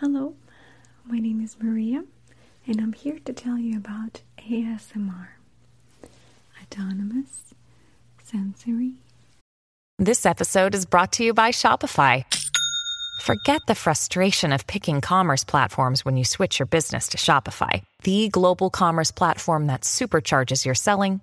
Hello, my name is Maria, and I'm here to tell you about ASMR Autonomous Sensory. This episode is brought to you by Shopify. Forget the frustration of picking commerce platforms when you switch your business to Shopify, the global commerce platform that supercharges your selling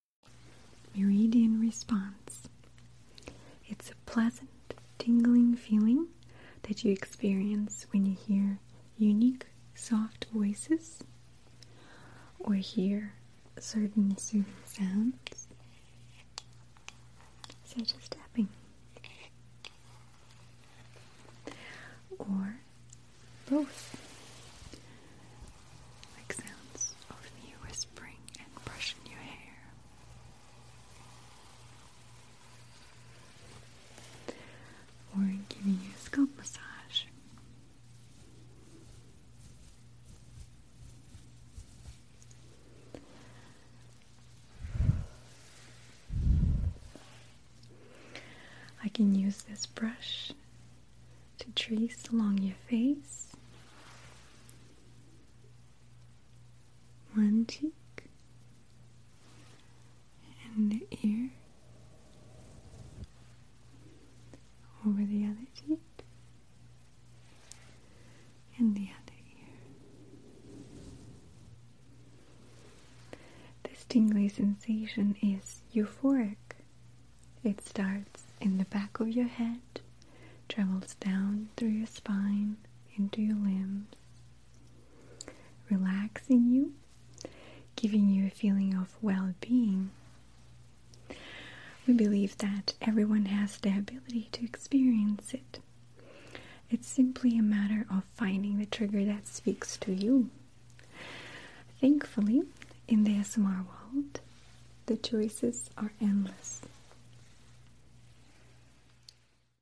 Meridian response. It's a pleasant, tingling feeling that you experience when you hear unique, soft voices or hear certain soothing sounds, such as tapping, or both, like sounds of me whispering and brushing your hair. or giving you a scalp massage. I can use this brush to trace along your face, one cheek, and the ear over the other cheek and the other ear. This tingly sensation is euphoric. It starts in the back of your head, travels down through your spine into your limbs, relaxing you, giving you a feeling of well being. We believe that everyone has the ability to experience it. It's simply a matter of finding the trigger that speaks to you. Thankfully, in the ASMR world, the choices are endless.